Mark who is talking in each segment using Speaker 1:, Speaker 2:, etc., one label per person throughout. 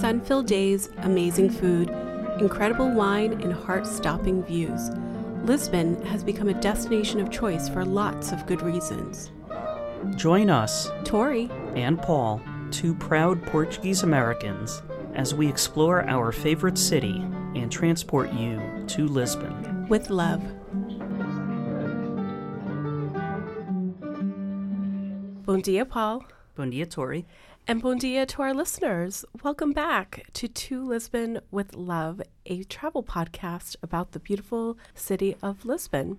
Speaker 1: Sun filled days, amazing food, incredible wine, and heart stopping views. Lisbon has become a destination of choice for lots of good reasons.
Speaker 2: Join us,
Speaker 1: Tori,
Speaker 2: and Paul, two proud Portuguese Americans, as we explore our favorite city and transport you to Lisbon.
Speaker 1: with love. Bon dia, Paul.
Speaker 2: Bon dia, Tori.
Speaker 1: And bon dia to our listeners. Welcome back to To Lisbon with Love, a travel podcast about the beautiful city of Lisbon.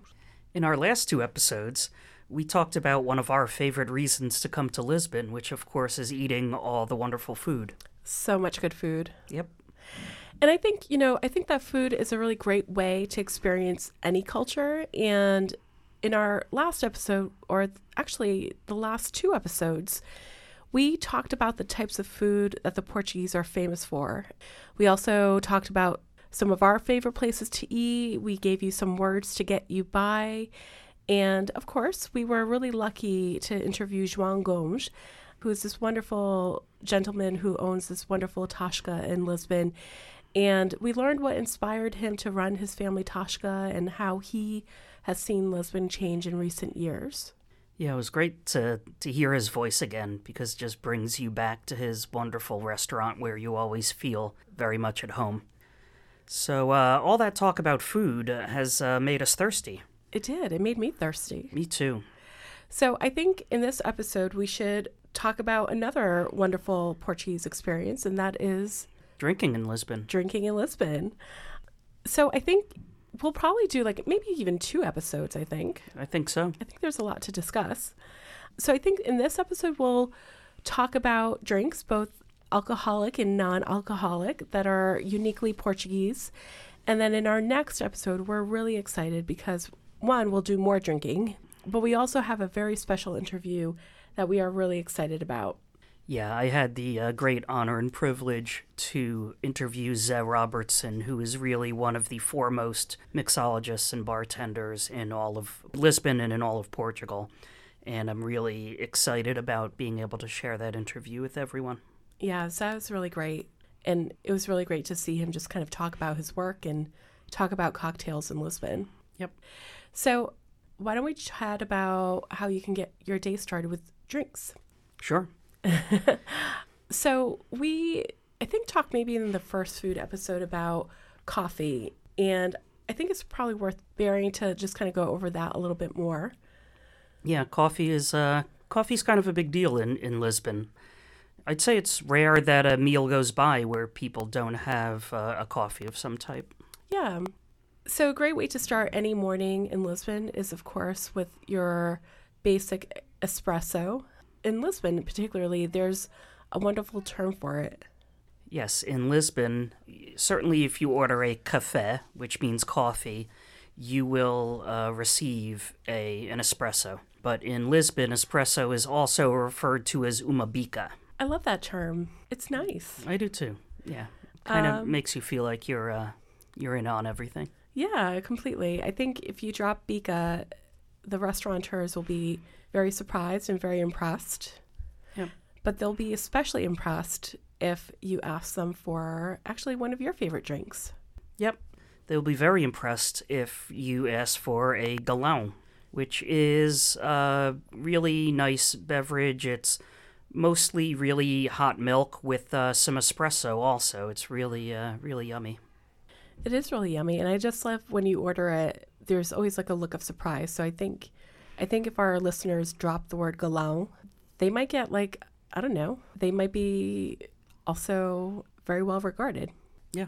Speaker 2: In our last two episodes, we talked about one of our favorite reasons to come to Lisbon, which of course is eating all the wonderful food.
Speaker 1: So much good food.
Speaker 2: Yep.
Speaker 1: And I think, you know, I think that food is a really great way to experience any culture. And in our last episode, or actually the last two episodes, we talked about the types of food that the Portuguese are famous for. We also talked about some of our favorite places to eat. We gave you some words to get you by. And of course, we were really lucky to interview João Gomes, who is this wonderful gentleman who owns this wonderful Tasca in Lisbon. And we learned what inspired him to run his family Tasca and how he has seen Lisbon change in recent years.
Speaker 2: Yeah, it was great to, to hear his voice again because it just brings you back to his wonderful restaurant where you always feel very much at home. So, uh, all that talk about food has uh, made us thirsty.
Speaker 1: It did. It made me thirsty.
Speaker 2: Me too.
Speaker 1: So I think in this episode, we should talk about another wonderful Portuguese experience, and that is
Speaker 2: Drinking in Lisbon.
Speaker 1: drinking in Lisbon. So I think we'll probably do like maybe even two episodes, I think.
Speaker 2: I think so.
Speaker 1: I think there's a lot to discuss. So I think in this episode, we'll talk about drinks, both alcoholic and non alcoholic, that are uniquely Portuguese. And then in our next episode, we're really excited because one, we'll do more drinking, but we also have a very special interview that we are really excited about.
Speaker 2: Yeah, I had the uh, great honor and privilege to interview Ze Robertson, who is really one of the foremost mixologists and bartenders in all of Lisbon and in all of Portugal. And I'm really excited about being able to share that interview with everyone.
Speaker 1: Yeah, so that was really great. And it was really great to see him just kind of talk about his work and talk about cocktails in Lisbon.
Speaker 2: Yep.
Speaker 1: So, why don't we chat about how you can get your day started with drinks?
Speaker 2: Sure.
Speaker 1: So, we, I think, talked maybe in the first food episode about coffee. And I think it's probably worth bearing to just kind of go over that a little bit more.
Speaker 2: Yeah, coffee is uh, coffee's kind of a big deal in, in Lisbon. I'd say it's rare that a meal goes by where people don't have uh, a coffee of some type.
Speaker 1: Yeah. So, a great way to start any morning in Lisbon is, of course, with your basic espresso. In Lisbon, particularly, there's a wonderful term for it.
Speaker 2: Yes, in Lisbon, certainly if you order a café, which means coffee, you will uh, receive a an espresso. But in Lisbon, espresso is also referred to as uma bica.
Speaker 1: I love that term. It's nice.
Speaker 2: I do too. Yeah, kind of
Speaker 1: Um,
Speaker 2: makes you feel like you're uh, you're in on everything.
Speaker 1: Yeah, completely. I think if you drop bica, the restaurateurs will be very surprised and very impressed.
Speaker 2: Yep.
Speaker 1: But they'll be especially impressed if you ask them for actually one of your favorite drinks.
Speaker 2: Yep. They'll be very impressed if you ask for a galão, which is a really nice beverage. It's mostly really hot milk with uh, some espresso also. It's really, uh, really yummy.
Speaker 1: It is really yummy, and I just love when you order it. There's always like a look of surprise. So I think, I think if our listeners drop the word galão, they might get like I don't know. They might be also very well regarded.
Speaker 2: Yeah.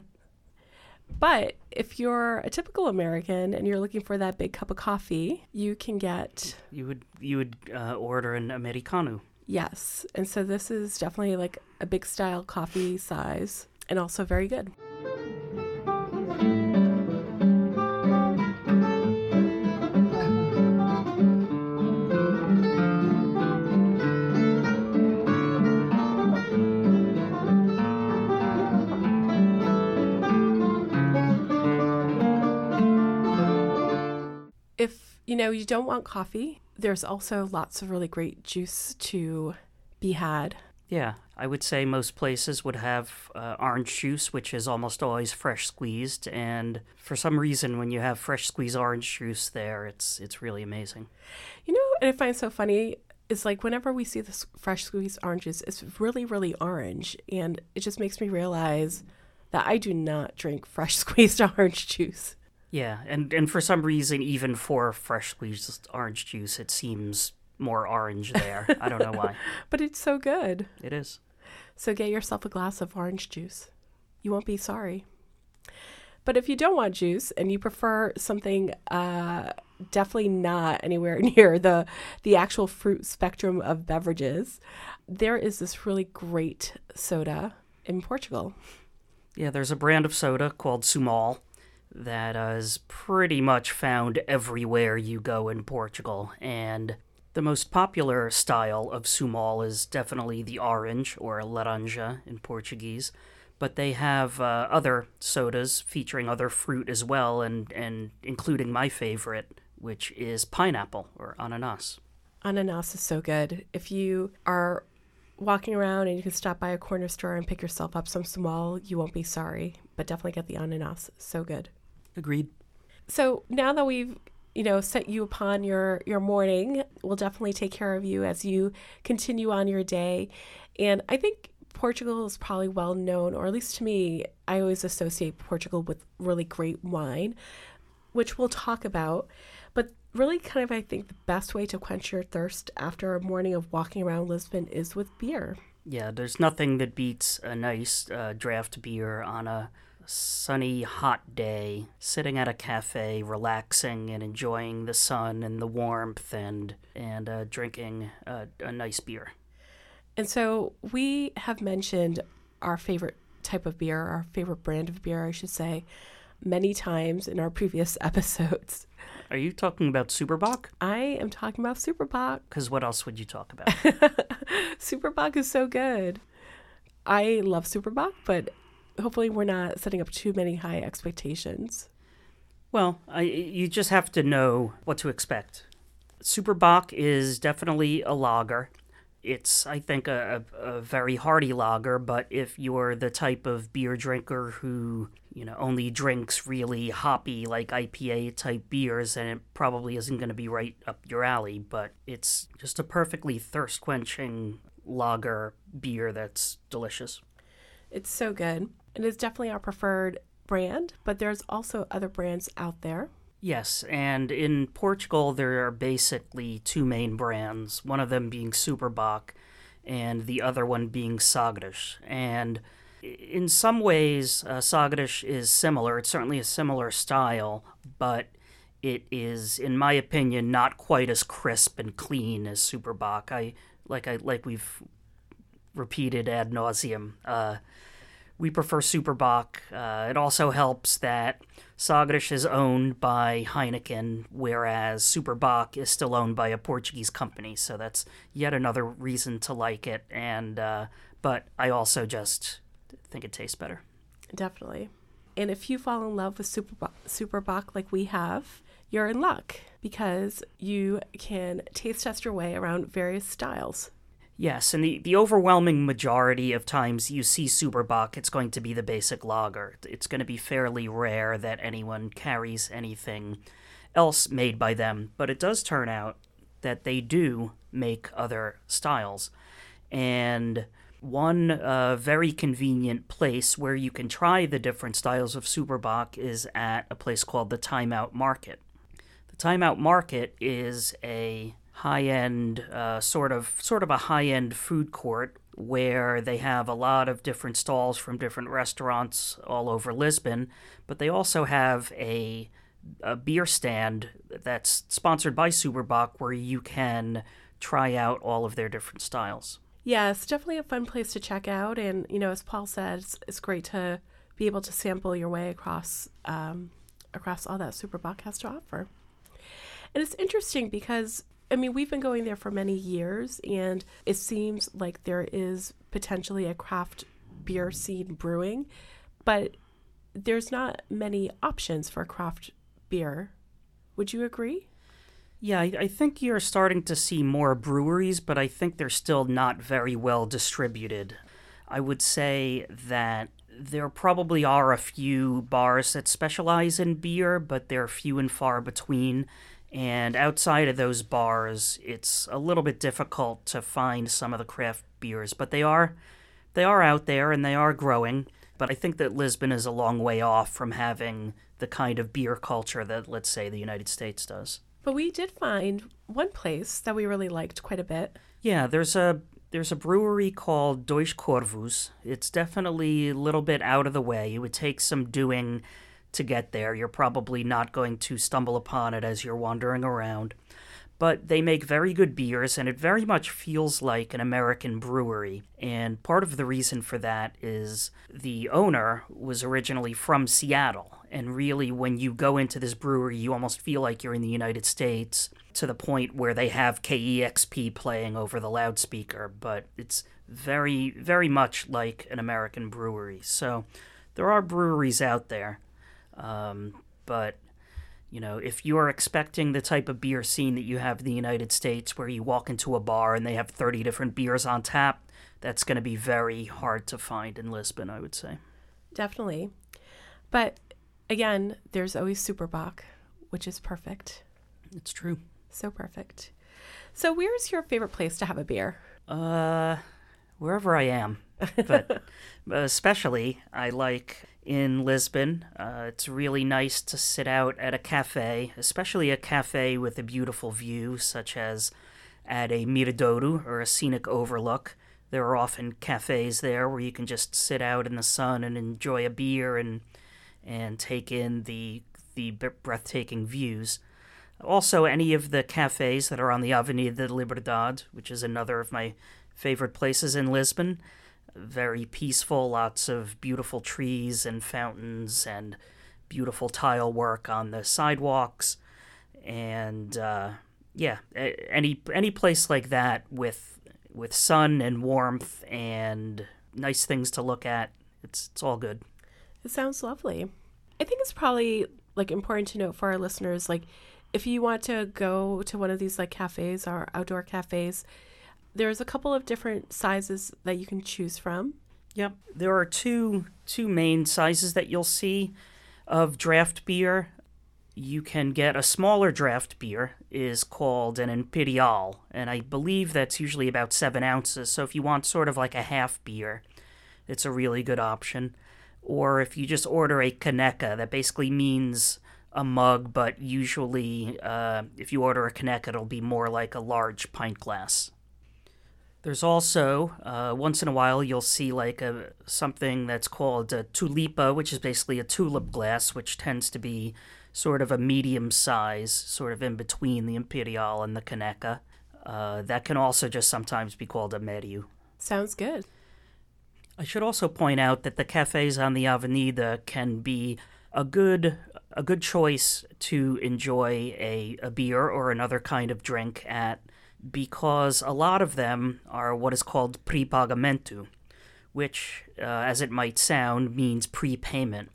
Speaker 1: But if you're a typical American and you're looking for that big cup of coffee, you can get
Speaker 2: You would you would uh, order an americano.
Speaker 1: yes. And so this is definitely like a big style coffee size and also very good. You know you don't want coffee, there's also lots of really great juice to be had.
Speaker 2: Yeah, I would say most places would have uh, orange juice, which is almost always fresh squeezed, and for some reason, when you have fresh squeezed orange juice there, it's it's really amazing.
Speaker 1: You know, what I find so funny is like whenever we see this fresh squeezed oranges, it's really, really orange, and it just makes me realize that I do not drink fresh squeezed orange juice.
Speaker 2: Yeah, and and for some reason, even for fresh squeezed orange juice, it seems more orange there. I don't know why.
Speaker 1: But it's so good.
Speaker 2: It is.
Speaker 1: So get yourself a glass of orange juice. You won't be sorry. But if you don't want juice and you prefer something uh, definitely not anywhere near the the actual fruit spectrum of beverages, there is this really great soda in Portugal.
Speaker 2: Yeah, there's a brand of soda called Sumol that is pretty much found everywhere you go in Portugal, and the most popular style of Sumol is definitely the orange, or laranja in Portuguese, but they have uh, other sodas featuring other fruit as well, and, and including my favorite, which is pineapple or ananas.
Speaker 1: Ananas is so good. If you are walking around and you can stop by a corner store and pick yourself up some Sumol, you won't be sorry. But definitely get the ananas. So good.
Speaker 2: Agreed.
Speaker 1: So now that we've you know set you upon your your morning we'll definitely take care of you as you continue on your day. And i think portugal is probably well known or at least to me i always associate portugal with really great wine which we'll talk about. But really kind of i think the best way to quench your thirst after a morning of walking around lisbon is with beer.
Speaker 2: Yeah there's nothing that beats a nice uh, draft beer on a sunny, hot day, sitting at a cafe, relaxing and enjoying the sun and the warmth, and and uh, drinking a, a nice beer.
Speaker 1: And so we have mentioned our favorite type of beer, our favorite brand of beer, I should say, many times in our previous episodes.
Speaker 2: Are you talking about Superbock?
Speaker 1: I am talking about Superbock.
Speaker 2: Because what else would you talk about?
Speaker 1: Superbock is so good. I love Superbock, but hopefully we're not setting up too many high expectations.
Speaker 2: Well, I, you just have to know what to expect. Super Bock is definitely a lager. It's, I think, a, a, very hearty lager, but if you're the type of beer drinker who, you know, only drinks really hoppy, like IPA type beers, then it probably isn't going to be right up your alley. But it's just a perfectly thirst quenching lager beer that's delicious.
Speaker 1: It's so good. It is definitely our preferred brand, but there's also other brands out there.
Speaker 2: Yes, and in Portugal there are basically two main brands, one of them being Superbock and the other one being Sagres. And in some ways, uh, Sagres is similar. It's certainly a similar style, but it is, in my opinion, not quite as crisp and clean as Superbock. I like I like we've repeated ad nauseum. Uh, we prefer Superbock. Uh, it also helps that Sagres is owned by Heineken, whereas Superbock is still owned by a Portuguese company. So that's yet another reason to like it. And uh, but I also just think it tastes better.
Speaker 1: Definitely. And if you fall in love with Superbock like we have, you're in luck because you can taste test your way around various styles.
Speaker 2: Yes, and the, the overwhelming majority of times you see Superbock, it's going to be the basic lager. It's going to be fairly rare that anyone carries anything else made by them, but it does turn out that they do make other styles. And one uh, very convenient place where you can try the different styles of Superbock is at a place called the Timeout Market. The Timeout Market is a high end uh, sort of sort of a high end food court where they have a lot of different stalls from different restaurants all over Lisbon, but they also have a a beer stand that's sponsored by Superbock where you can try out all of their different styles.
Speaker 1: Yeah, it's definitely a fun place to check out, and you know, as Paul said, it's, it's great to be able to sample your way across um, across all that Superbock has to offer. And it's interesting because I mean, we've been going there for many years, and it seems like there is potentially a craft beer scene brewing, but there's not many options for craft beer. Would you agree?
Speaker 2: Yeah, I, I think you're starting to see more breweries, but I think they're still not very well distributed. I would say that there probably are a few bars that specialize in beer, but they're few and far between. And outside of those bars, it's a little bit difficult to find some of the craft beers, but they are they are out there and they are growing. But I think that Lisbon is a long way off from having the kind of beer culture that let's say the United States does.
Speaker 1: But we did find one place that we really liked quite a bit.
Speaker 2: Yeah, there's a there's a brewery called Dois Corvos. It's definitely a little bit out of the way. It would take some doing to get there. You're probably not going to stumble upon it as you're wandering around. But they make very good beers, and it very much feels like an American brewery. And part of the reason for that is the owner was originally from Seattle. And really, when you go into this brewery, you almost feel like you're in the United States to the point where they have KEXP playing over the loudspeaker. But it's very, very much like an American brewery. So there are breweries out there. Um, but you know, if you're expecting the type of beer scene that you have in the United States, where you walk into a bar and they have 30 different beers on tap, that's going to be very hard to find in Lisbon, I would say.
Speaker 1: Definitely. But again, there's always Superbock, which is perfect.
Speaker 2: It's true.
Speaker 1: So perfect. So, where's your favorite place to have a beer?
Speaker 2: Uh, wherever I am. But especially, I like in Lisbon. Uh, it's really nice to sit out at a cafe, especially a cafe with a beautiful view, such as at a Miradouro or a scenic overlook. There are often cafes there where you can just sit out in the sun and enjoy a beer and and take in the the breathtaking views. Also, any of the cafes that are on the Avenida da Liberdade, which is another of my favorite places in Lisbon very peaceful, lots of beautiful trees and fountains and beautiful tile work on the sidewalks. And uh, yeah, any any place like that with with sun and warmth and nice things to look at, it's it's all good.
Speaker 1: It sounds lovely. I think it's probably like important to note for our listeners like if you want to go to one of these like cafes or outdoor cafes, there's a couple of different sizes that you can choose from.
Speaker 2: Yep, there are two two main sizes that you'll see of draft beer. You can get a smaller draft beer is called an imperial, and I believe that's usually about seven ounces. So if you want sort of like a half beer, it's a really good option. Or if you just order a caneca, that basically means a mug, but usually uh, if you order a caneca, it'll be more like a large pint glass. There's also uh, once in a while you'll see like a something that's called a tulipa, which is basically a tulip glass, which tends to be sort of a medium size, sort of in between the imperial and the caneca. Uh, that can also just sometimes be called a mério.
Speaker 1: Sounds good.
Speaker 2: I should also point out that the cafes on the Avenida can be a good a good choice to enjoy a, a beer or another kind of drink at because a lot of them are what is called prepagamento, which, uh, as it might sound, means prepayment.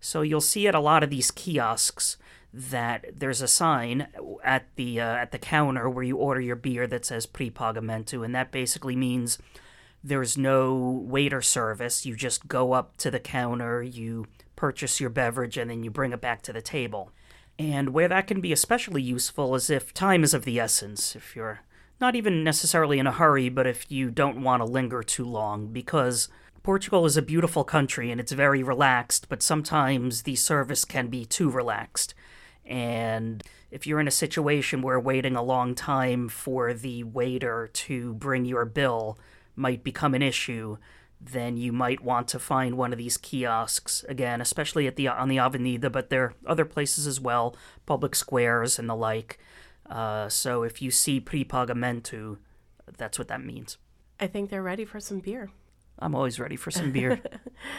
Speaker 2: So you'll see at a lot of these kiosks that there's a sign at the uh, at the counter where you order your beer that says prepagamento, and that basically means there's no waiter service. You just go up to the counter, you purchase your beverage, and then you bring it back to the table. And where that can be especially useful is if time is of the essence. If you're not even necessarily in a hurry, but if you don't want to linger too long, because Portugal is a beautiful country and it's very relaxed, but sometimes the service can be too relaxed. And if you're in a situation where waiting a long time for the waiter to bring your bill might become an issue, then you might want to find one of these kiosks again, especially at the on the Avenida, but there are other places as well, public squares and the like, uh, so if you see prepagamento, that's what that means.
Speaker 1: I think they're ready for some beer.
Speaker 2: I'm always ready for some beer.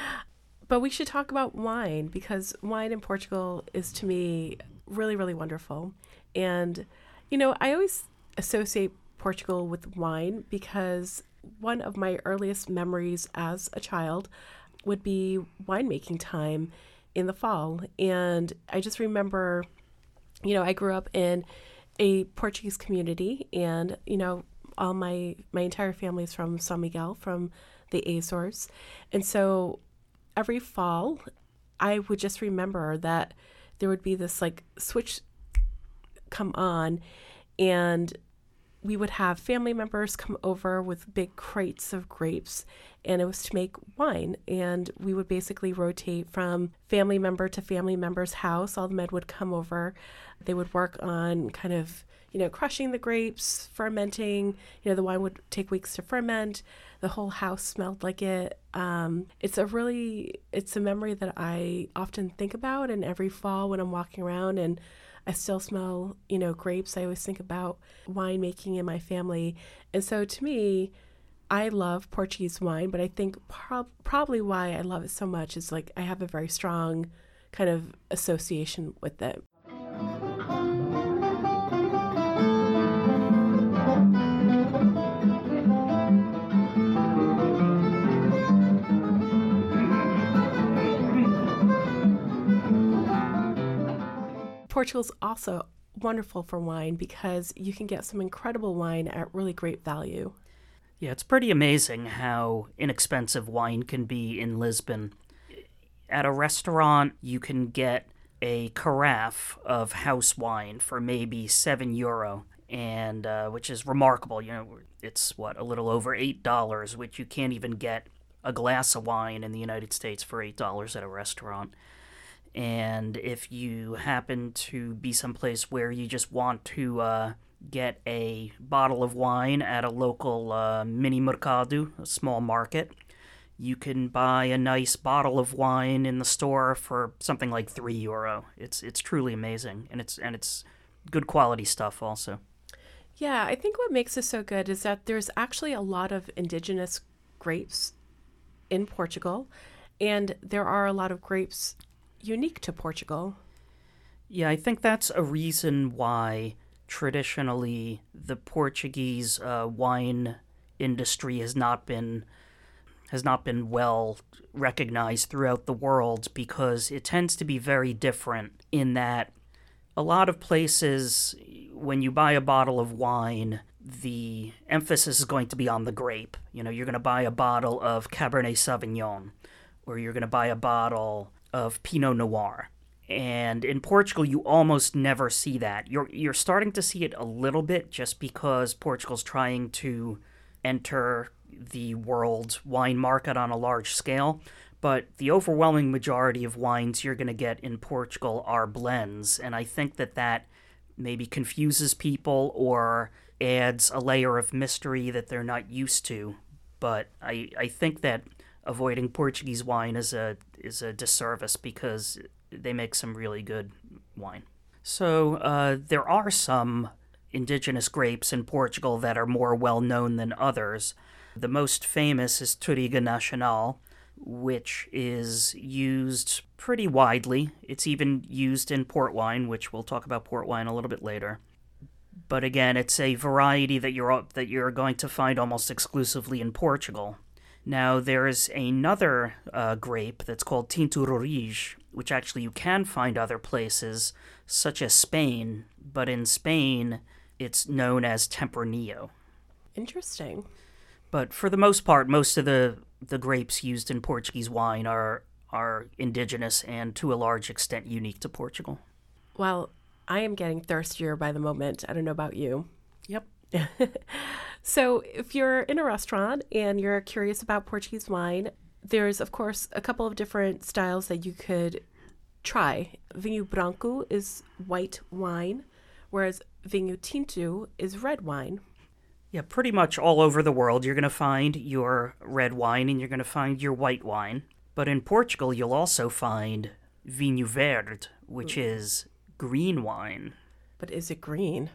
Speaker 1: but we should talk about wine because wine in Portugal is to me really, really wonderful. And, you know, I always associate Portugal with wine because one of my earliest memories as a child would be winemaking time in the fall. And I just remember, you know, I grew up in a Portuguese community, and you know, all my my entire family is from San Miguel, from the Azores, and so every fall, I would just remember that there would be this like switch come on, and we would have family members come over with big crates of grapes and it was to make wine. And we would basically rotate from family member to family member's house. All the men would come over. They would work on kind of you know crushing the grapes fermenting. You know the wine would take weeks to ferment. The whole house smelled like it. Um, it's a really it's a memory that i often think about and every fall when i'm walking around and I still smell, you know, grapes. I always think about winemaking in my family. And so to me, I love Portuguese wine, but I think prob- probably why I love it so much is like I have a very strong kind of association with it. Portugal's also wonderful for wine because you can get some incredible wine at really great value.
Speaker 2: Yeah, it's pretty amazing how inexpensive wine can be in Lisbon. At a restaurant, you can get a carafe of house wine for maybe seven euro, and uh, which is remarkable. You know, it's what a little over eight dollars, which you can't even get a glass of wine in the United States for eight dollars at a restaurant. And if you happen to be someplace where you just want to uh, get a bottle of wine at a local uh, mini mercado, a small market, you can buy a nice bottle of wine in the store for something like three euro. It's it's truly amazing, and it's and it's good quality stuff also.
Speaker 1: Yeah, I think what makes it so good is that there's actually a lot of indigenous grapes in Portugal, and there are a lot of grapes unique to Portugal.
Speaker 2: Yeah, I think that's a reason why traditionally the Portuguese uh, wine industry has not been has not been well recognized throughout the world because it tends to be very different in that a lot of places when you buy a bottle of wine the emphasis is going to be on the grape you know you're going to buy a bottle of cabernet sauvignon or you're going to buy a bottle of Pinot Noir. And in Portugal, you almost never see that. You're you're starting to see it a little bit just because Portugal's trying to enter the world wine market on a large scale. But the overwhelming majority of wines you're going to get in Portugal are blends, and I think that that maybe confuses people or adds a layer of mystery that they're not used to. But I, I think that avoiding Portuguese wine is a is a disservice because they make some really good wine. So uh, there are some indigenous grapes in Portugal that are more well known than others. The most famous is Touriga Nacional, which is used pretty widely. It's even used in port wine, which we'll talk about port wine a little bit later. But again, it's a variety that you're that you're going to find almost exclusively in Portugal. Now, there's another uh, grape that's called Tinto Roriz, which actually you can find other places, such as Spain, but in Spain, it's known as Tempranillo.
Speaker 1: Interesting.
Speaker 2: But for the most part, most of the, the grapes used in Portuguese wine are, are indigenous and to a large extent unique to Portugal.
Speaker 1: Well, I am getting thirstier by the moment. I don't know about you.
Speaker 2: Yep.
Speaker 1: so, if you're in a restaurant and you're curious about Portuguese wine, there's, of course, a couple of different styles that you could try. Vinho Branco is white wine, whereas Vinho Tinto is red wine.
Speaker 2: Yeah, pretty much all over the world, you're going to find your red wine and you're going to find your white wine. But in Portugal, you'll also find Vinho Verde, which mm. is green wine.
Speaker 1: But is it green?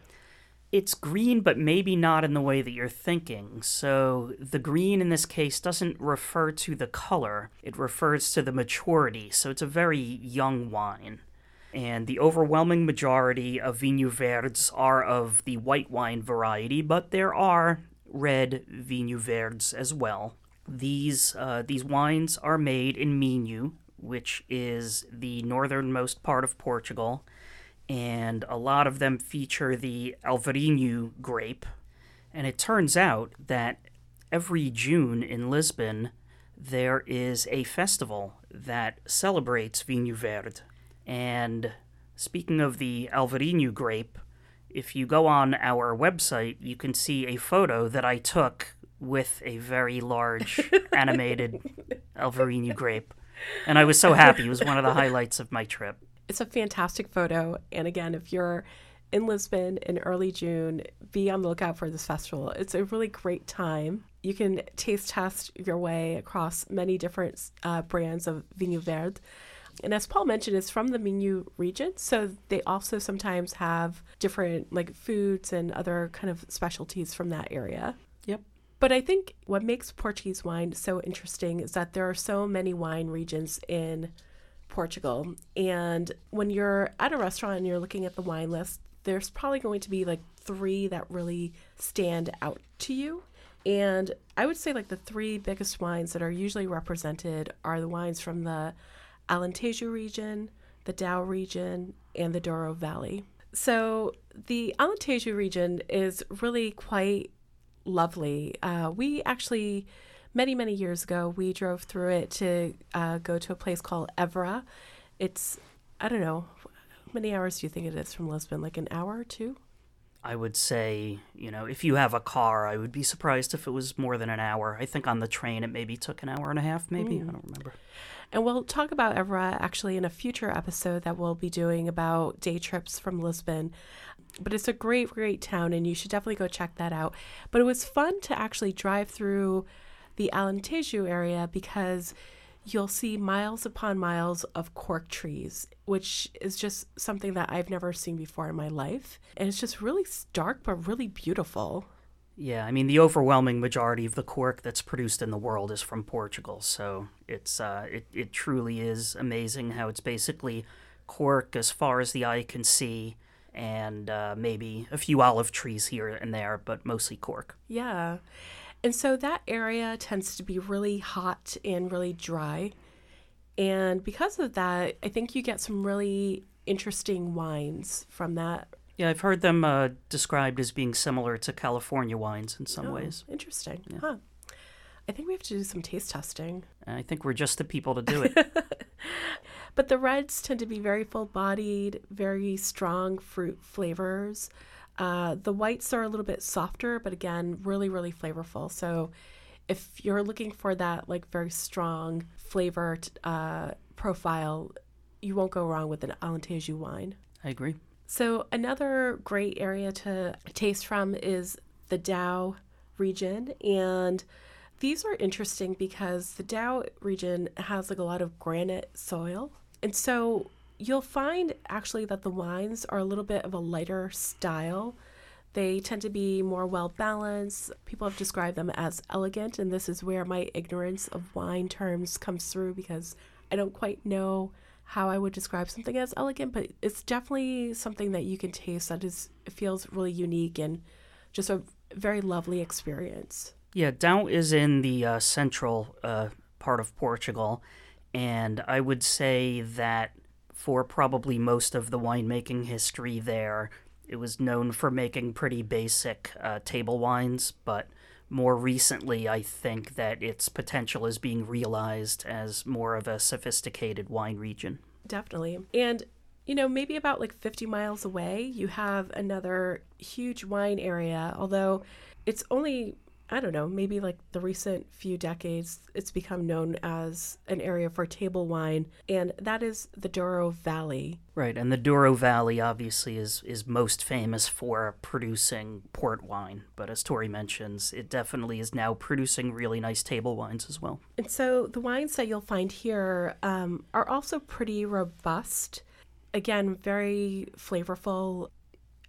Speaker 2: It's green, but maybe not in the way that you're thinking. So the green in this case doesn't refer to the color, it refers to the maturity. So it's a very young wine. And the overwhelming majority of Vinho Verdes are of the white wine variety, but there are red Vinho Verdes as well. These, uh, these wines are made in Minho, which is the northernmost part of Portugal and a lot of them feature the Alvarinho grape. And it turns out that every June in Lisbon, there is a festival that celebrates Vinho Verde. And speaking of the Alvarinho grape, if you go on our website, you can see a photo that I took with a very large animated Alvarinho grape. And I was so happy. It was one of the highlights of my trip.
Speaker 1: It's a fantastic photo. And again, if you're in Lisbon in early June, be on the lookout for this festival. It's a really great time. You can taste test your way across many different uh, brands of Vinho Verde. And as Paul mentioned, it's from the Minho region. So they also sometimes have different like foods and other kind of specialties from that area.
Speaker 2: Yep.
Speaker 1: But I think what makes Portuguese wine so interesting is that there are so many wine regions in Portugal. And when you're at a restaurant and you're looking at the wine list, there's probably going to be like three that really stand out to you. And I would say like the three biggest wines that are usually represented are the wines from the Alentejo region, the Dão region, and the Douro Valley. So the Alentejo region is really quite lovely. Uh, we actually, many, many years ago, we drove through it to uh, go to a place called Évora. It's, I don't know, how many hours do you think it is from Lisbon? Like an hour or two?
Speaker 2: I would say, you know, if you have a car, I would be surprised if it was more than an hour. I think on the train it maybe took an hour and a half, maybe. Mm. I don't remember.
Speaker 1: And we'll talk about Évora actually in a future episode that we'll be doing about day trips from Lisbon. But it's a great, great town, and you should definitely go check that out. But it was fun to actually drive through the Alentejo area because you'll see miles upon miles of cork trees, which is just something that I've never seen before in my life. And it's just really stark, but really beautiful.
Speaker 2: Yeah, I mean the overwhelming majority of the cork that's produced in the world is from Portugal, so it's uh, it it truly is amazing how it's basically cork as far as the eye can see, and uh, maybe a few olive trees here and there, but mostly cork.
Speaker 1: Yeah, and so that area tends to be really hot and really dry, and because of that, I think you get some really interesting wines from that
Speaker 2: yeah, I've heard them uh, described as being similar to California wines in some
Speaker 1: oh,
Speaker 2: ways.
Speaker 1: Interesting. Yeah. Huh. I think we have to do some taste testing.
Speaker 2: I think we're just the people to do it.
Speaker 1: but the reds tend to be very full bodied, very strong fruit flavors. Uh, the whites are a little bit softer, but again, really, really flavorful. So if you're looking for that like very strong flavor uh, profile, you won't go wrong with an Alentejo wine.
Speaker 2: I agree.
Speaker 1: So, another great area to taste from is the Dão region. And these are interesting because the Dão region has like a lot of granite soil. And so you'll find actually that the wines are a little bit of a lighter style. They tend to be more well balanced. People have described them as elegant, and this is where my ignorance of wine terms comes through because I don't quite know how I would describe something as elegant, but it's definitely something that you can taste that is feels really unique and just a very lovely experience.
Speaker 2: Yeah, Dão is in the uh, central uh, part of Portugal, and I would say that for probably most of the winemaking history there, it was known for making pretty basic uh, table wines, but more recently, I think that its potential is being realized as more of a sophisticated wine region.
Speaker 1: Definitely. And, you know, maybe about like 50 miles away, you have another huge wine area, although it's only I don't know, maybe like the recent few decades, it's become known as an area for table wine, and that is the Douro Valley.
Speaker 2: Right, and the Douro Valley obviously is is most famous for producing port wine, but as Tori mentions, it definitely is now producing really nice table wines as well.
Speaker 1: And so the wines that you'll find here um, are also pretty robust. Again, very flavorful.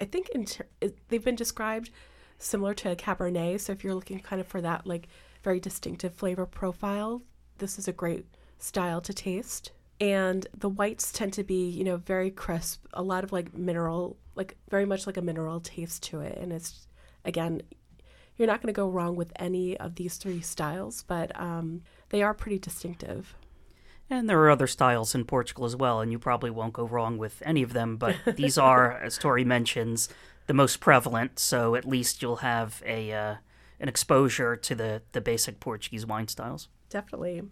Speaker 1: I think ter- they've been described similar to a Cabernet. So if you're looking kind of for that like very distinctive flavor profile, this is a great style to taste. And the whites tend to be, you know, very crisp, a lot of like mineral, like very much like a mineral taste to it. And it's, again, you're not going to go wrong with any of these three styles, but um, they are pretty distinctive.
Speaker 2: And there are other styles in Portugal as well, and you probably won't go wrong with any of them, but these are, as Tori mentions, the most prevalent, so at least you'll have a uh, an exposure to the, the basic Portuguese wine styles.
Speaker 1: Definitely.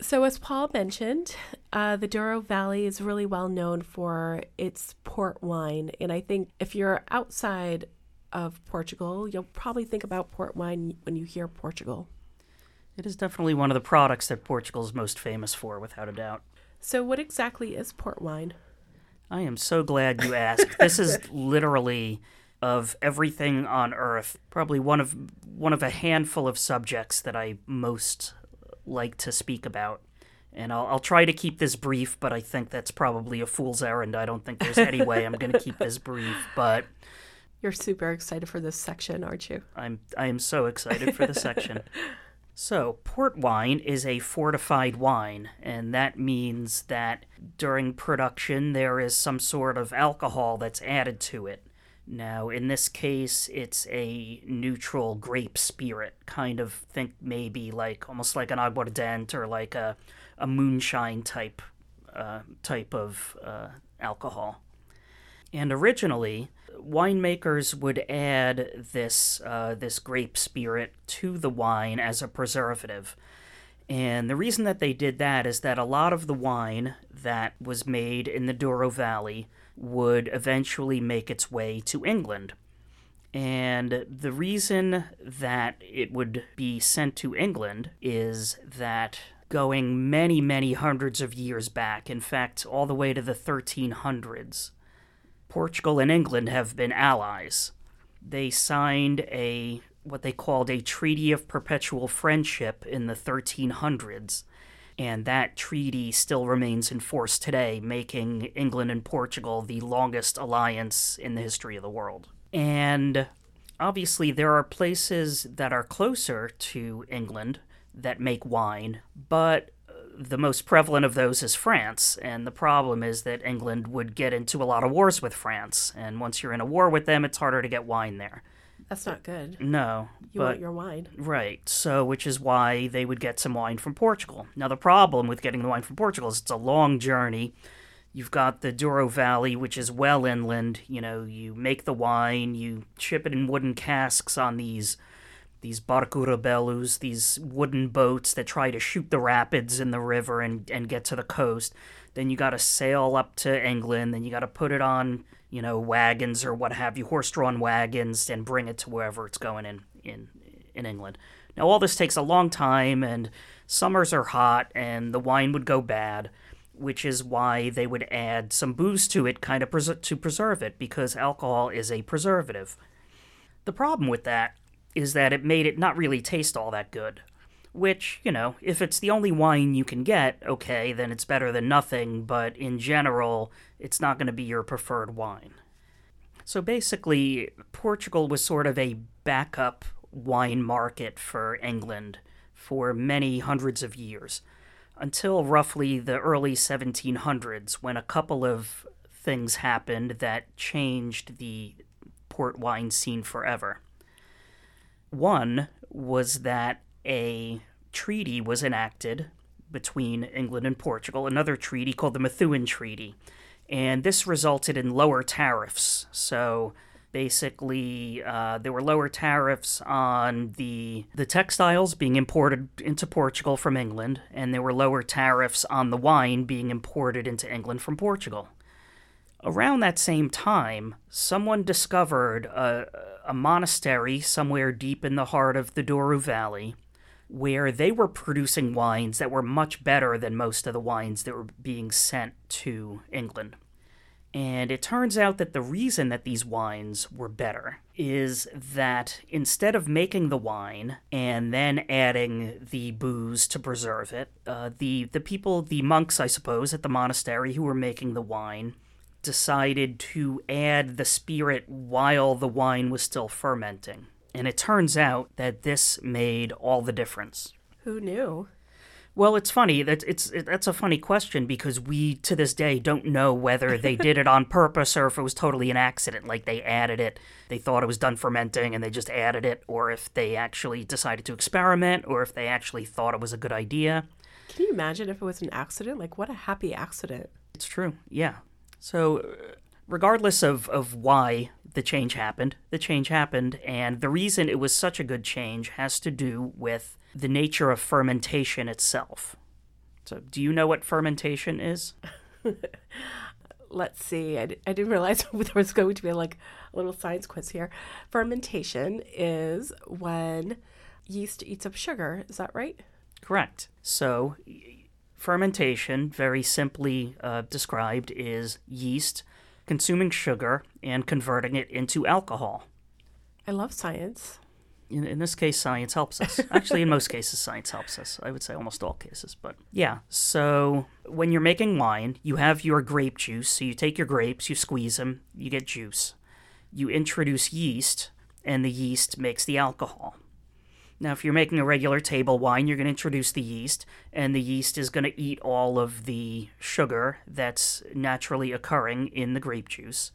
Speaker 1: So, as Paul mentioned, uh, the Douro Valley is really well known for its port wine. And I think if you're outside of Portugal, you'll probably think about port wine when you hear Portugal.
Speaker 2: It is definitely one of the products that Portugal is most famous for, without a doubt.
Speaker 1: So, what exactly is port wine?
Speaker 2: I am so glad you asked. this is literally of everything on earth, probably one of one of a handful of subjects that I most like to speak about. And I'll, I'll try to keep this brief, but I think that's probably a fool's errand. I don't think there's any way I'm going to keep this brief, but
Speaker 1: You're super excited for this section, aren't you?
Speaker 2: I'm I am so excited for the section. So, port wine is a fortified wine, and that means that during production there is some sort of alcohol that's added to it. Now, in this case, it's a neutral grape spirit, kind of think maybe like almost like an aguardente or like a, a moonshine type uh, type of uh, alcohol. And originally, winemakers would add this uh, this grape spirit to the wine as a preservative. And the reason that they did that is that a lot of the wine that was made in the Douro Valley would eventually make its way to England. And the reason that it would be sent to England is that going many, many hundreds of years back, in fact, all the way to the 1300s, Portugal and England have been allies. They signed a what they called a Treaty of Perpetual Friendship in the 1300s, and that treaty still remains in force today, making England and Portugal the longest alliance in the history of the world. And obviously, there are places that are closer to England that make wine, but the most prevalent of those is France, and the problem is that England would get into a lot of wars with France, and once you're in a war with them, it's harder to get wine there.
Speaker 1: That's not good.
Speaker 2: No,
Speaker 1: You
Speaker 2: but
Speaker 1: want your wine.
Speaker 2: right. So, which is why they would get some wine from Portugal. Now, the problem with getting the wine from Portugal is it's a long journey. You've got the Douro Valley, which is well inland. You know, you make the wine, you ship it in wooden casks on these these barcos rabelos, these wooden boats that try to shoot the rapids in the river and, and get to the coast. Then you got to sail up to England. Then you got to put it on, you know, wagons or what have you, horse-drawn wagons, and bring it to wherever it's going in in in England. Now all this takes a long time, and summers are hot, and the wine would go bad, which is why they would add some booze to it, kind of pres- to preserve it, because alcohol is a preservative. The problem with that is that it made it not really taste all that good. Which, you know, if it's the only wine you can get, okay, then it's better than nothing, but in general, it's not going to be your preferred wine. So basically, Portugal was sort of a backup wine market for England for many hundreds of years, until roughly the early 1700s, when a couple of things happened that changed the port wine scene forever. One was that a treaty was enacted between England and Portugal, another treaty called the Methuen Treaty. And this resulted in lower tariffs. So basically, uh, there were lower tariffs on the, the textiles being imported into Portugal from England, and there were lower tariffs on the wine being imported into England from Portugal. Around that same time, someone discovered a, a monastery somewhere deep in the heart of the Douro Valley where they were producing wines that were much better than most of the wines that were being sent to England. And it turns out that the reason that these wines were better is that instead of making the wine and then adding the booze to preserve it, uh, the the people, the monks, I suppose, at the monastery who were making the wine, decided to add the spirit while the wine was still fermenting. And it turns out that this made all the difference.
Speaker 1: Who knew?
Speaker 2: Well, it's funny. That it's it, that's a funny question because we to this day don't know whether they did it on purpose or if it was totally an accident. Like they added it, they thought it was done fermenting and they just added it, or if they actually decided to experiment, or if they actually thought it was a good idea.
Speaker 1: Can you imagine if it was an accident? Like, what a happy accident.
Speaker 2: It's true. Yeah. So, uh, regardless of of why the change happened, the change happened, and the reason it was such a good change has to do with the nature of fermentation itself. So, do you know what fermentation is?
Speaker 1: Let's see. I, d- I didn't realize there was going to be like a little science quiz here. Fermentation is when yeast eats up sugar. Is that right?
Speaker 2: Correct. So, fermentation, very simply uh, described, is yeast consuming sugar and converting it into alcohol.
Speaker 1: I love science.
Speaker 2: in, in this case, science helps us. Actually, in most cases, science helps us. I would say almost all cases, but yeah. So when you're making wine, you have your grape juice. So you take your grapes, you squeeze them, you get juice. You introduce yeast, and the yeast makes the alcohol. Now, if you're making a regular table wine, you're going to introduce the yeast, and the yeast is going to eat all of the sugar that's naturally occurring in the grape juice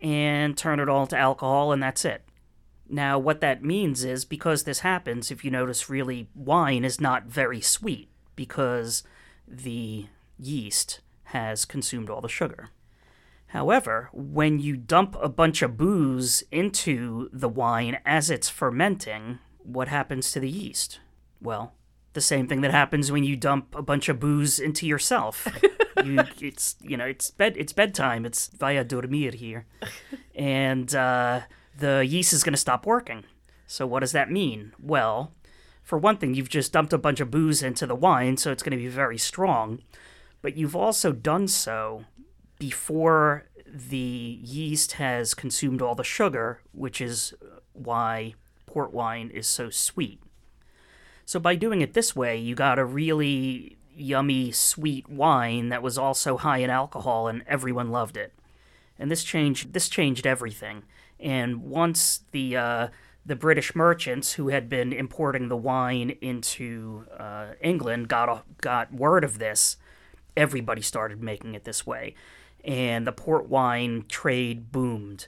Speaker 2: and turn it all to alcohol, and that's it. Now, what that means is because this happens, if you notice, really, wine is not very sweet because the yeast has consumed all the sugar. However, when you dump a bunch of booze into the wine as it's fermenting, what happens to the yeast? Well, the same thing that happens when you dump a bunch of booze into yourself. you, it's you know it's bed it's bedtime. It's via dormir here, and uh, the yeast is going to stop working. So what does that mean? Well, for one thing, you've just dumped a bunch of booze into the wine, so it's going to be very strong. But you've also done so before the yeast has consumed all the sugar, which is why port wine is so sweet. So by doing it this way, you got a really yummy, sweet wine that was also high in alcohol, and everyone loved it. And this changed this changed everything. And once the uh, the British merchants who had been importing the wine into uh, England got a, got word of this, everybody started making it this way, and the port wine trade boomed.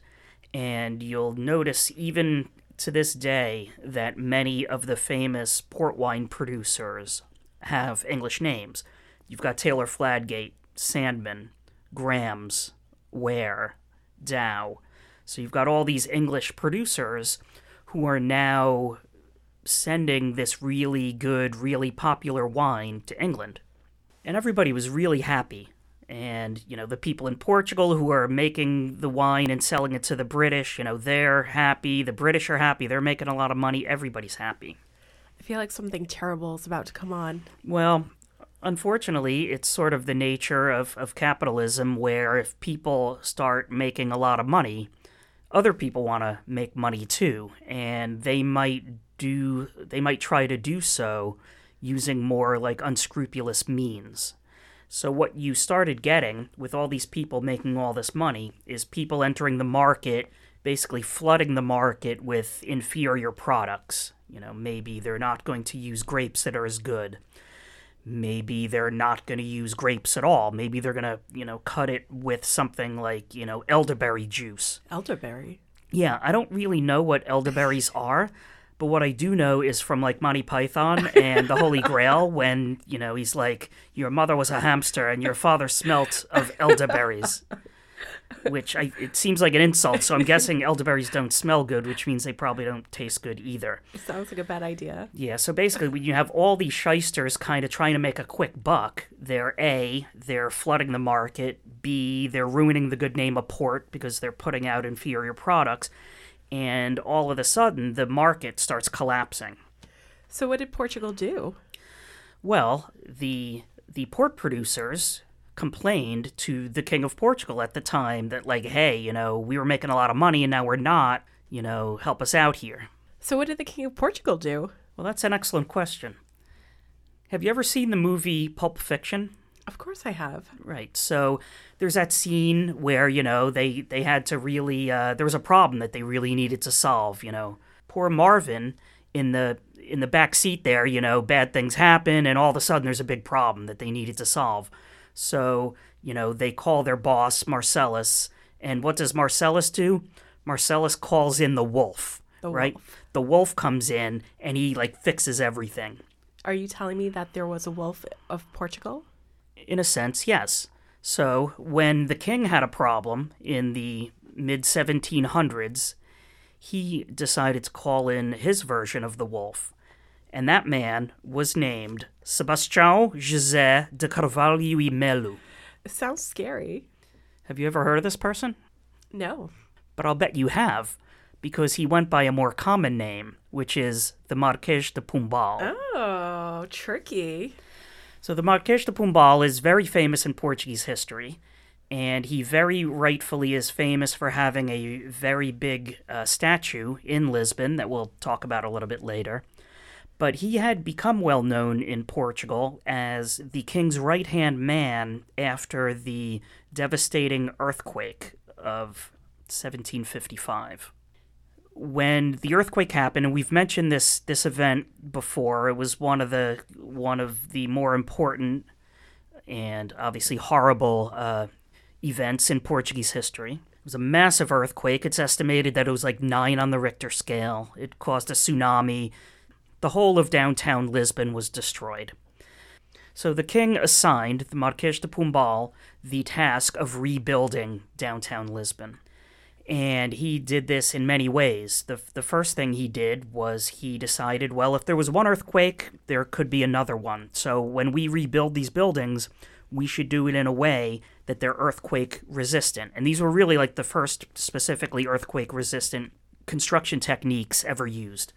Speaker 2: And you'll notice even to this day that many of the famous port wine producers have English names. You've got Taylor Fladgate, Sandeman, Graham's, Warre, Dow. So you've got all these English producers who are now sending this really good, really popular wine to England. And everybody was really happy. And, you know, the people in Portugal who are making the wine and selling it to the British, you know, they're happy. The British are happy. They're making a lot of money. Everybody's happy.
Speaker 1: I feel like something terrible is about to come on.
Speaker 2: Well, unfortunately, it's sort of the nature of, of capitalism where if people start making a lot of money, other people want to make money too, and they might do they might try to do so using more like unscrupulous means. So what you started getting with all these people making all this money is people entering the market, basically flooding the market with inferior products. You know, maybe they're not going to use grapes that are as good. Maybe they're not going to use grapes at all. Maybe they're going to, you know, cut it with something like, you know, elderberry juice.
Speaker 1: Elderberry.
Speaker 2: Yeah, I don't really know what elderberries are, but what I do know is from like Monty Python and the Holy Grail when, you know, he's like, Your mother was a hamster and your father smelt of elderberries. Which I, it seems like an insult, so I'm guessing elderberries don't smell good, which means they probably don't taste good either.
Speaker 1: Sounds like a bad idea.
Speaker 2: Yeah, so basically, when you have all these shysters kind of trying to make a quick buck, they're A, they're flooding the market, B, they're ruining the good name of port because they're putting out inferior products, and all of a sudden, the market starts collapsing.
Speaker 1: So what did Portugal do?
Speaker 2: Well, the the port producers complained to the king of Portugal at the time that like, hey, you know, we were making a lot of money and now we're not, you know, help us out here.
Speaker 1: So what did the king of Portugal do?
Speaker 2: Well, that's an excellent question. Have you ever seen the movie Pulp Fiction?
Speaker 1: Of course I have.
Speaker 2: Right. So there's that scene where, you know, they they had to really uh, there was a problem that they really needed to solve, you know. Poor Marvin in the in the back seat there, you know, bad things happen, and all of a sudden there's a big problem that they needed to solve. So, you know, they call their boss, Marcellus, and what does Marcellus do? Marcellus calls in the wolf,
Speaker 1: The
Speaker 2: right?
Speaker 1: wolf.
Speaker 2: The wolf comes in and he like fixes everything.
Speaker 1: Are you telling me that there was a wolf of Portugal?
Speaker 2: In a sense, yes. So, when the king had a problem in the mid 1700s, he decided to call in his version of the wolf. And that man was named Sebastião José de Carvalho e Melo.
Speaker 1: It sounds scary.
Speaker 2: Have you ever heard of this person?
Speaker 1: No.
Speaker 2: But I'll bet you have, because he went by a more common name, which is the Marques de Pombal.
Speaker 1: Oh, tricky.
Speaker 2: So the Marques de Pombal is very famous in Portuguese history, and he very rightfully is famous for having a very big uh, statue in Lisbon that we'll talk about a little bit later. But he had become well known in Portugal as the king's right hand man after the devastating earthquake of 1755 when the earthquake happened, and we've mentioned this this event before, it was one of the one of the more important and obviously horrible uh, events in Portuguese history. It was a massive earthquake. It's estimated that it was like nine on the Richter scale. It caused a tsunami. The whole of downtown Lisbon was destroyed. So the king assigned the Marques de Pombal the task of rebuilding downtown Lisbon and he did this in many ways. The, the first thing he did was he decided, well, if there was one earthquake, there could be another one. So when we rebuild these buildings, we should do it in a way that they're earthquake resistant. And these were really like the first specifically earthquake resistant construction techniques ever used.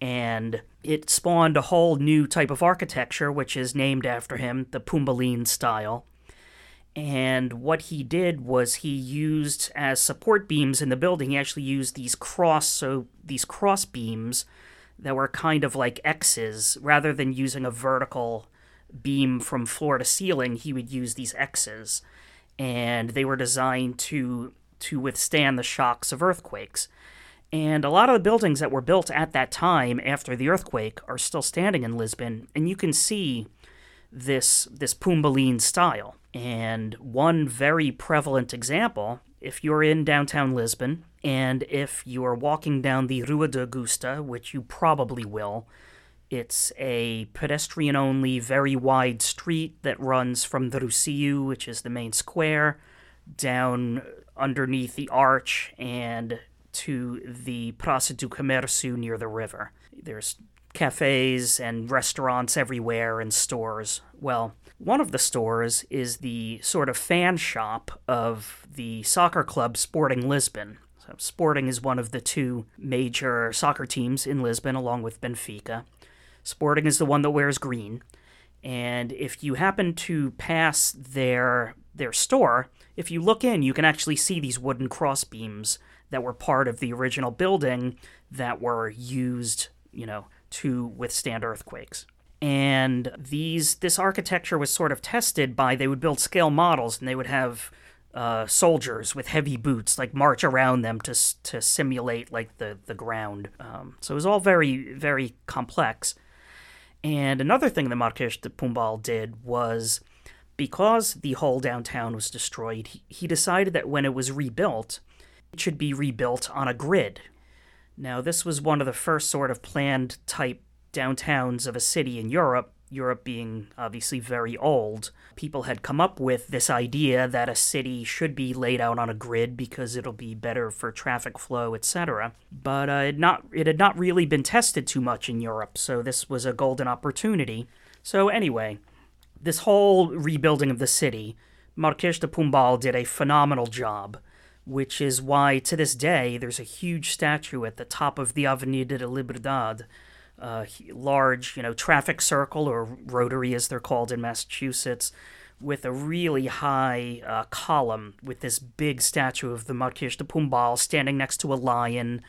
Speaker 2: And it spawned a whole new type of architecture, which is named after him, the Pombaline style. And what he did was he used as support beams in the building, he actually used these cross so these cross beams that were kind of like X's rather than using a vertical beam from floor to ceiling, he would use these X's. And they were designed to to withstand the shocks of earthquakes. And a lot of the buildings that were built at that time after the earthquake are still standing in Lisbon, and you can see this this Pombaline style. And one very prevalent example, if you're in downtown Lisbon and if you are walking down the Rua de Augusta, which you probably will, it's a pedestrian only, very wide street that runs from the Rossio, which is the main square, down underneath the arch and to the Praça do Comércio near the river. There's cafes and restaurants everywhere and stores. Well, one of the stores is the sort of fan shop of the soccer club Sporting Lisbon. So Sporting is one of the two major soccer teams in Lisbon, along with Benfica. Sporting is the one that wears green. And if you happen to pass their their store, if you look in, you can actually see these wooden cross beams that were part of the original building that were used, you know, to withstand earthquakes. And these this architecture was sort of tested by they would build scale models and they would have uh, soldiers with heavy boots like march around them to to simulate like the the ground. Um, so it was all very very complex. And another thing that Marques de Pombal did was because the whole downtown was destroyed, he, he decided that when it was rebuilt, it should be rebuilt on a grid. Now, this was one of the first sort of planned type downtowns of a city in Europe, Europe being obviously very old. People had come up with this idea that a city should be laid out on a grid because it'll be better for traffic flow, etc. But uh, it, not, it had not really been tested too much in Europe, so this was a golden opportunity. So, anyway, this whole rebuilding of the city, Marques de Pombal did a phenomenal job which is why to this day there's a huge statue at the top of the Avenida da Liberdade, a large, you know, traffic circle or rotary as they're called in Massachusetts, with a really high uh, column with this big statue of the Marques de Pombal standing next to a lion,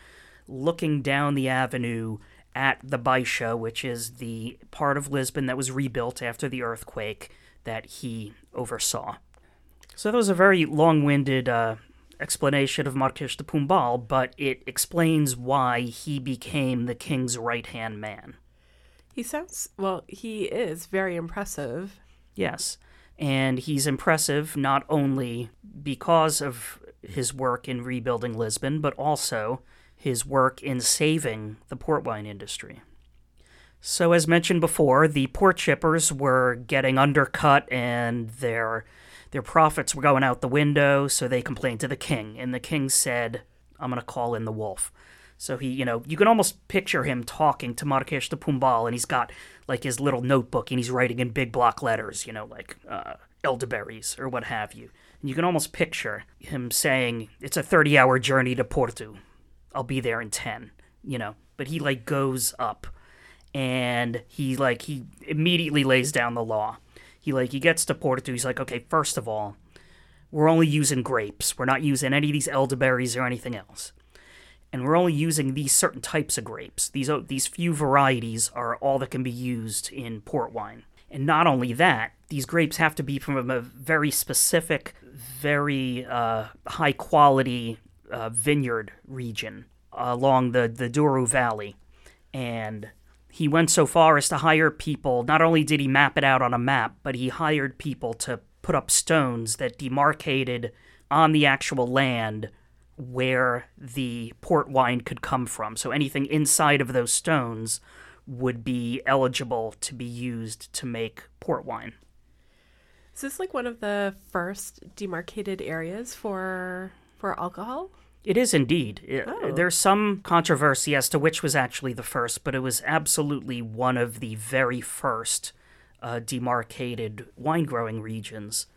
Speaker 2: looking down the avenue at the Baixa, which is the part of Lisbon that was rebuilt after the earthquake that he oversaw. So that was a very long-winded uh, explanation of Marques de Pombal, but it explains why he became the king's right hand man.
Speaker 1: He sounds, well, he is very impressive.
Speaker 2: Yes. And he's impressive not only because of his work in rebuilding Lisbon, but also his work in saving the port wine industry. So, as mentioned before, the port shippers were getting undercut and their, their profits were going out the window, so they complained to the king. And the king said, I'm going to call in the wolf. So he, you know, you can almost picture him talking to Marques de Pombal, and he's got like his little notebook, and he's writing in big block letters, you know, like uh, elderberries or what have you. And you can almost picture him saying, "It's a thirty-hour journey to Porto. I'll be there in ten. You know." But he like goes up, and he like he immediately lays down the law. He like he gets to Porto. He's like, "Okay, first of all, we're only using grapes. We're not using any of these elderberries or anything else." and we're only using these certain types of grapes. These these few varieties are all that can be used in port wine. And not only that, these grapes have to be from a very specific, very uh, high quality uh, vineyard region along the, the Douro Valley. And he went so far as to hire people. Not only did he map it out on a map, but he hired people to put up stones that demarcated on the actual land where the port wine could come from. So anything inside of those stones would be eligible to be used to make port wine.
Speaker 1: Is this like one of the first demarcated areas for for alcohol?
Speaker 2: It is indeed. Oh. There's some controversy as to which was actually the first, but it was absolutely one of the very first uh, demarcated wine growing regions.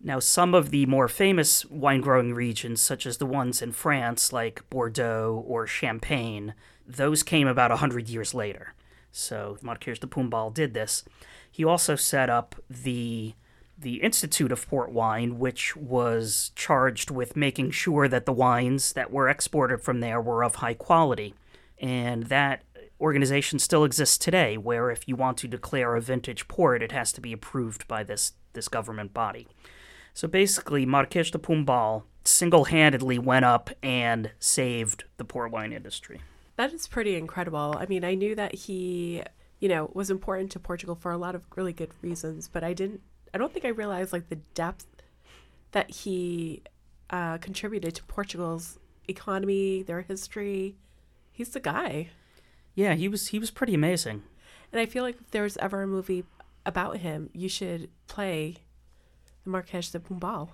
Speaker 2: Now, some of the more famous wine growing regions, such as the ones in France, like Bordeaux or Champagne, those came about a 100 years later. So Marques de Pombal did this. He also set up the the Institute of Port Wine, which was charged with making sure that the wines that were exported from there were of high quality. And that organization still exists today, where if you want to declare a vintage port, it has to be approved by this, this government body. So basically, Marques de Pombal single handedly went up and saved the port wine industry.
Speaker 1: That is pretty incredible. I mean, I knew that he, you know, was important to Portugal for a lot of really good reasons, but I didn't, I don't think I realized like the depth that he uh, contributed to Portugal's economy, their history. He's the guy.
Speaker 2: Yeah, he was he was pretty amazing.
Speaker 1: And I feel like if there's ever a movie about him, you should play the Marques de Pombal.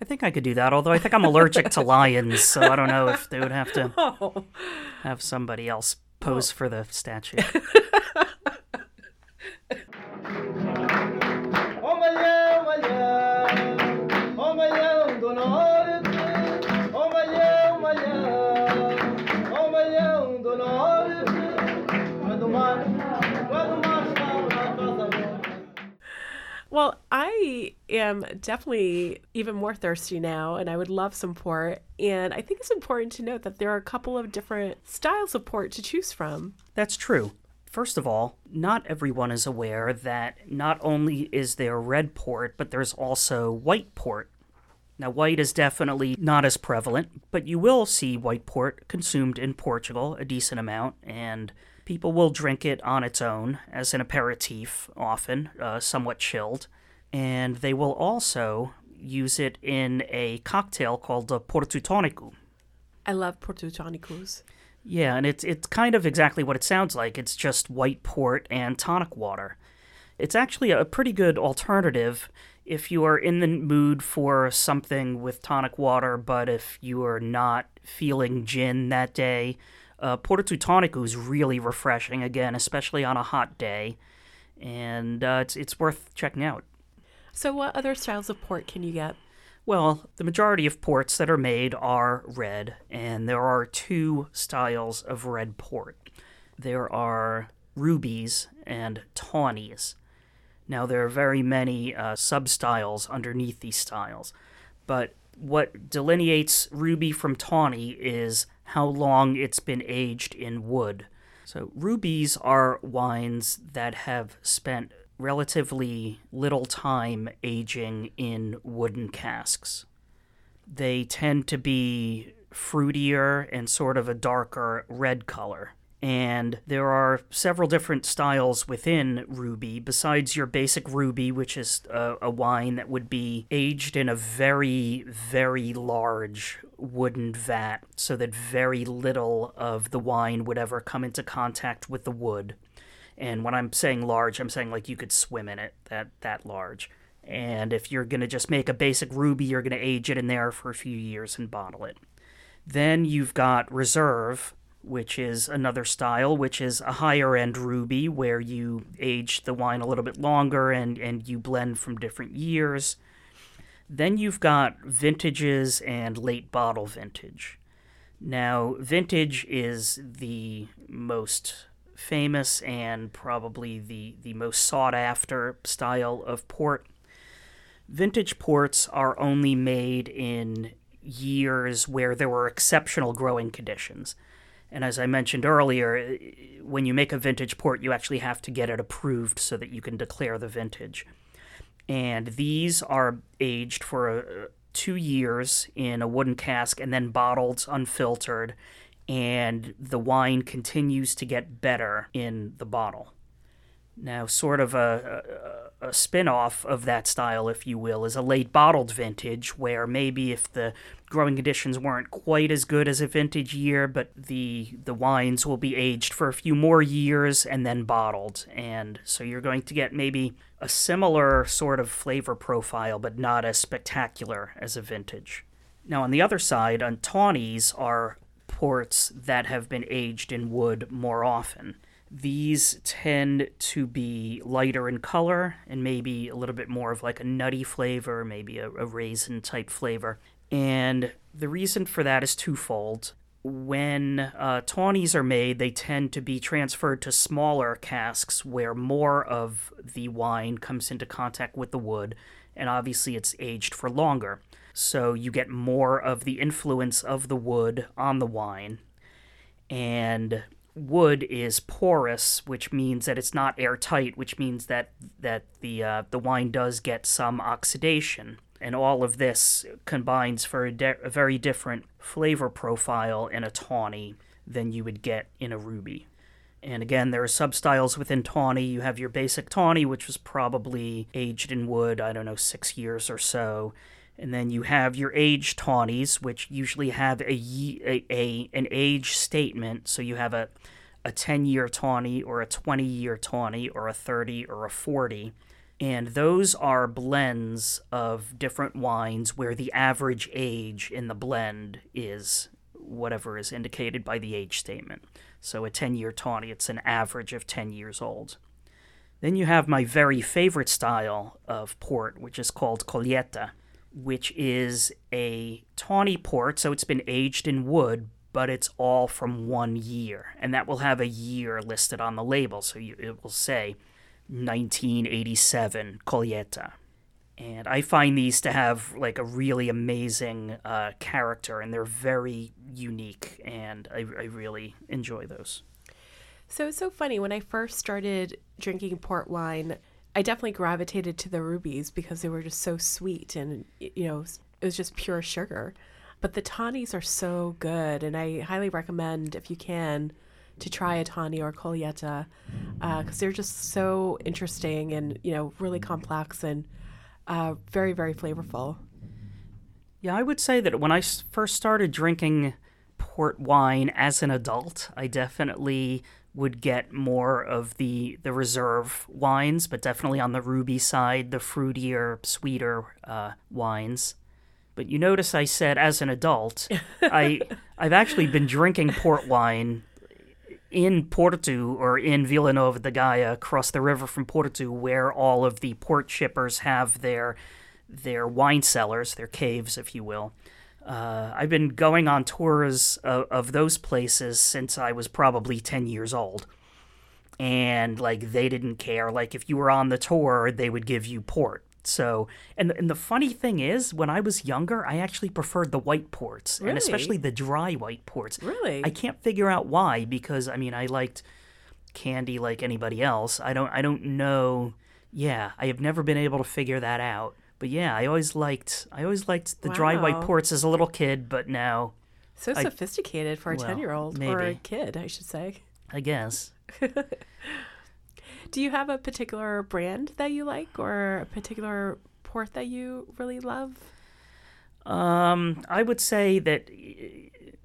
Speaker 2: I think I could do that, although I think I'm allergic to lions, so I don't know if they would have to oh. have somebody else pose oh. for the statue.
Speaker 1: I am definitely even more thirsty now, and I would love some port. And I think it's important to note that there are a couple of different styles of port to choose from.
Speaker 2: That's true. First of all, not everyone is aware that not only is there red port, but there's also white port. Now, white is definitely not as prevalent, but you will see white port consumed in Portugal a decent amount, and People will drink it on its own as an aperitif, often, uh, somewhat chilled. And they will also use it in a cocktail called a Porto Tonico.
Speaker 1: I love Porto Tonicos.
Speaker 2: Yeah, and it's it's kind of exactly what it sounds like. It's just white port and tonic water. It's actually a pretty good alternative if you are in the mood for something with tonic water, but if you are not feeling gin that day, uh, Porto Tonico is really refreshing again, especially on a hot day, and uh, it's it's worth checking out.
Speaker 1: So, what other styles of port can you get?
Speaker 2: Well, the majority of ports that are made are red, and there are two styles of red port. There are rubies and tawnies. Now, there are very many uh, sub styles underneath these styles, but what delineates ruby from tawny is how long it's been aged in wood. So, rubies are wines that have spent relatively little time aging in wooden casks. They tend to be fruitier and sort of a darker red color. And there are several different styles within Ruby, besides your basic Ruby, which is a, a, wine that would be aged in a very, very large wooden vat, so that very little of the wine would ever come into contact with the wood. And when I'm saying large, I'm saying like you could swim in it, that, that large. And if you're going to just make a basic Ruby, you're going to age it in there for a few years and bottle it. Then you've got Reserve, which is another style, which is a higher end ruby where you age the wine a little bit longer and, and you blend from different years. Then you've got vintages and late bottle vintage. Now, vintage is the most famous and probably the, the most sought after style of port. Vintage ports are only made in years where there were exceptional growing conditions. And as I mentioned earlier, when you make a vintage port, you actually have to get it approved so that you can declare the vintage. And these are aged for uh, two years in a wooden cask and then bottled unfiltered. And the wine continues to get better in the bottle. Now, sort of a, a, a spin off of that style, if you will, is a late bottled vintage, where maybe if the growing conditions weren't quite as good as a vintage year, but the, the wines will be aged for a few more years and then bottled. And so you're going to get maybe a similar sort of flavor profile, but not as spectacular as a vintage. Now, on the other side, on are ports that have been aged in wood more often. These tend to be lighter in color and maybe a little bit more of like a nutty flavor, maybe a, a raisin type flavor. And the reason for that is twofold. When uh, tawnies are made, they tend to be transferred to smaller casks where more of the wine comes into contact with the wood, and obviously it's aged for longer. So you get more of the influence of the wood on the wine. And wood is porous, which means that it's not airtight, which means that that the uh, the wine does get some oxidation, and all of this combines for a, de- a very different flavor profile in a tawny than you would get in a ruby. And again, there are substyles within tawny. You have your basic tawny, which was probably aged in wood, I don't know, six years or so. And then you have your age tawnies, which usually have a, a, a an age statement. So you have a a 10 year tawny or a 20 year tawny or a 30 or a 40. And those are blends of different wines where the average age in the blend is whatever is indicated by the age statement. So a 10 year tawny, it's an average of 10 years old. Then you have my very favorite style of port, which is called Colheita which is a tawny port, so it's been aged in wood, but it's all from one year. And that will have a year listed on the label, so you, it will say 1987 Colheita. And I find these to have like a really amazing uh, character, and they're very unique, and I, I really enjoy those.
Speaker 1: So it's so funny. When I first started drinking port wine, I definitely gravitated to the rubies because they were just so sweet and you know it was just pure sugar. But the tawnies are so good, and I highly recommend if you can to try a tawny or colheita because uh, they're just so interesting and you know really complex and uh, very very flavorful.
Speaker 2: Yeah, I would say that when I first started drinking port wine as an adult, I definitely would get more of the the reserve wines, but definitely on the ruby side, the fruitier, sweeter uh, wines. But you notice I said as an adult, I I've actually been drinking port wine in Porto or in Vila Nova de Gaia, across the river from Porto, where all of the port shippers have their their wine cellars, their caves, if you will. Uh, I've been going on tours of, of those places since I was probably 10 years old. And like they didn't care. Like if you were on the tour, they would give you port. So, and and the funny thing is, when I was younger, I actually preferred the white ports,
Speaker 1: really?
Speaker 2: and especially the dry white ports.
Speaker 1: Really,
Speaker 2: I can't figure out why. Because I mean, I liked candy like anybody else. I don't. I don't know. Yeah, I have never been able to figure that out. But yeah, I always liked I always liked the wow. dry white ports as a little kid, but now
Speaker 1: so I, sophisticated for a ten year old or a kid, I should say.
Speaker 2: I guess.
Speaker 1: Do you have a particular brand that you like or a particular port that you really love?
Speaker 2: Um, I would say that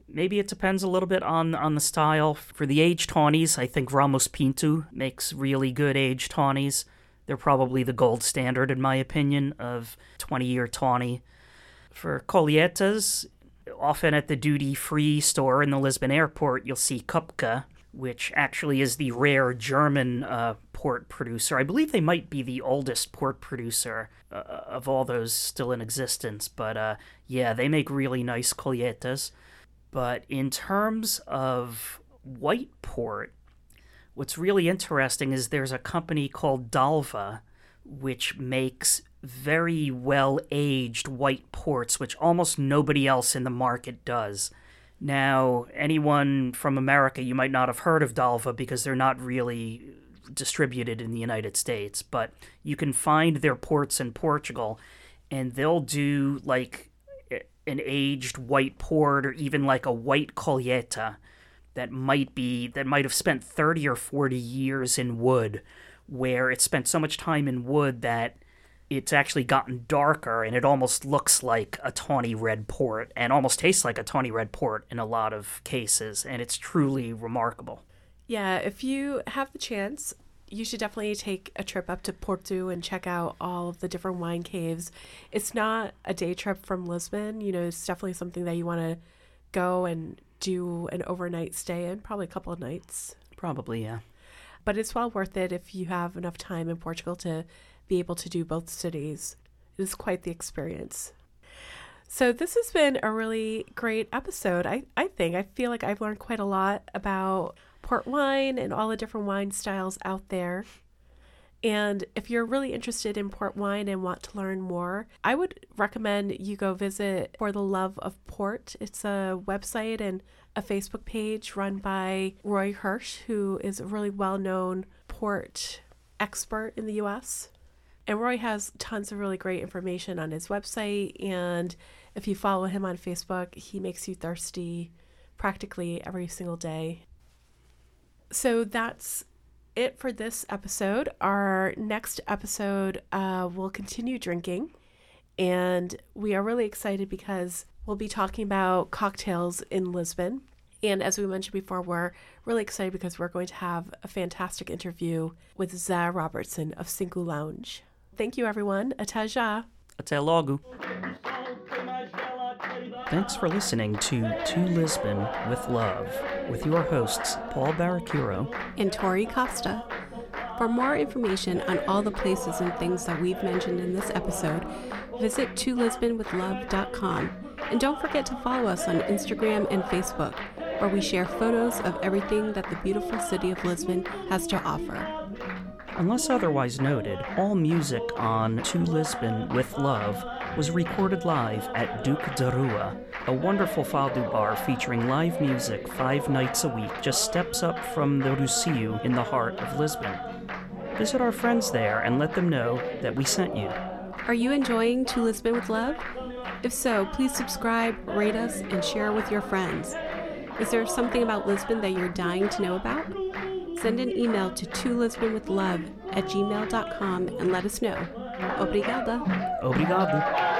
Speaker 2: maybe it depends a little bit on on the style. For the aged tawnies, I think Ramos Pinto makes really good aged tawnies. They're probably the gold standard, in my opinion, of 20 year tawny. For colheitas, often at the duty free store in the Lisbon airport, you'll see Kopke, which actually is the rare German uh, port producer. I believe they might be the oldest port producer uh, of all those still in existence, but uh, yeah, they make really nice colheitas. But in terms of white port, what's really interesting is there's a company called Dalva, which makes very well aged white ports, which almost nobody else in the market does. Now, anyone from America, you might not have heard of Dalva because they're not really distributed in the United States, but you can find their ports in Portugal and they'll do like an aged white port or even like a white colheita that might be that might have spent 30 or 40 years in wood where it spent so much time in wood that it's actually gotten darker and it almost looks like a tawny red port and almost tastes like a tawny red port in a lot of cases and it's truly remarkable
Speaker 1: yeah if you have the chance you should definitely take a trip up to Porto and check out all of the different wine caves. It's not a day trip from Lisbon. You know, it's definitely something that you want to go and do an overnight stay in, probably a couple of nights.
Speaker 2: Probably, yeah.
Speaker 1: But it's well worth it if you have enough time in Portugal to be able to do both cities. It is quite the experience. So this has been a really great episode. I, I think I feel like I've learned quite a lot about port wine and all the different wine styles out there. And if you're really interested in port wine and want to learn more, I would recommend you go visit For the Love of Port. It's a website and a Facebook page run by Roy Hersh, who is a really well known port expert in the US. And Roy has tons of really great information on his website. And if you follow him on Facebook, he makes you thirsty practically every single day. So that's it for this episode. Our next episode, uh, we'll continue drinking. And we are really excited because we'll be talking about cocktails in Lisbon. And as we mentioned before, we're really excited because we're going to have a fantastic interview with Zé Robertson of Cinco Lounge. Thank you, everyone. Até já.
Speaker 2: Até logo. Thanks for listening to To Lisbon with Love with your hosts, Paul Barracuro
Speaker 1: and Tori Costa. For more information on all the places and things that we've mentioned in this episode, visit tolisbonwithlove.com. And don't forget to follow us on Instagram and Facebook, where we share photos of everything that the beautiful city of Lisbon has to offer.
Speaker 2: Unless otherwise noted, all music on To Lisbon with Love was recorded live at Duque da Rua, a wonderful fado bar featuring live music five nights a week just steps up from the Rossio in the heart of Lisbon. Visit our friends there and let them know that we sent you.
Speaker 1: Are you enjoying To Lisbon with Love? If so, please subscribe, rate us, and share with your friends. Is there something about Lisbon that you're dying to know about? Send an email to tolisbonwithlove at gmail.com and let us know. Obrigada.
Speaker 2: Obrigado.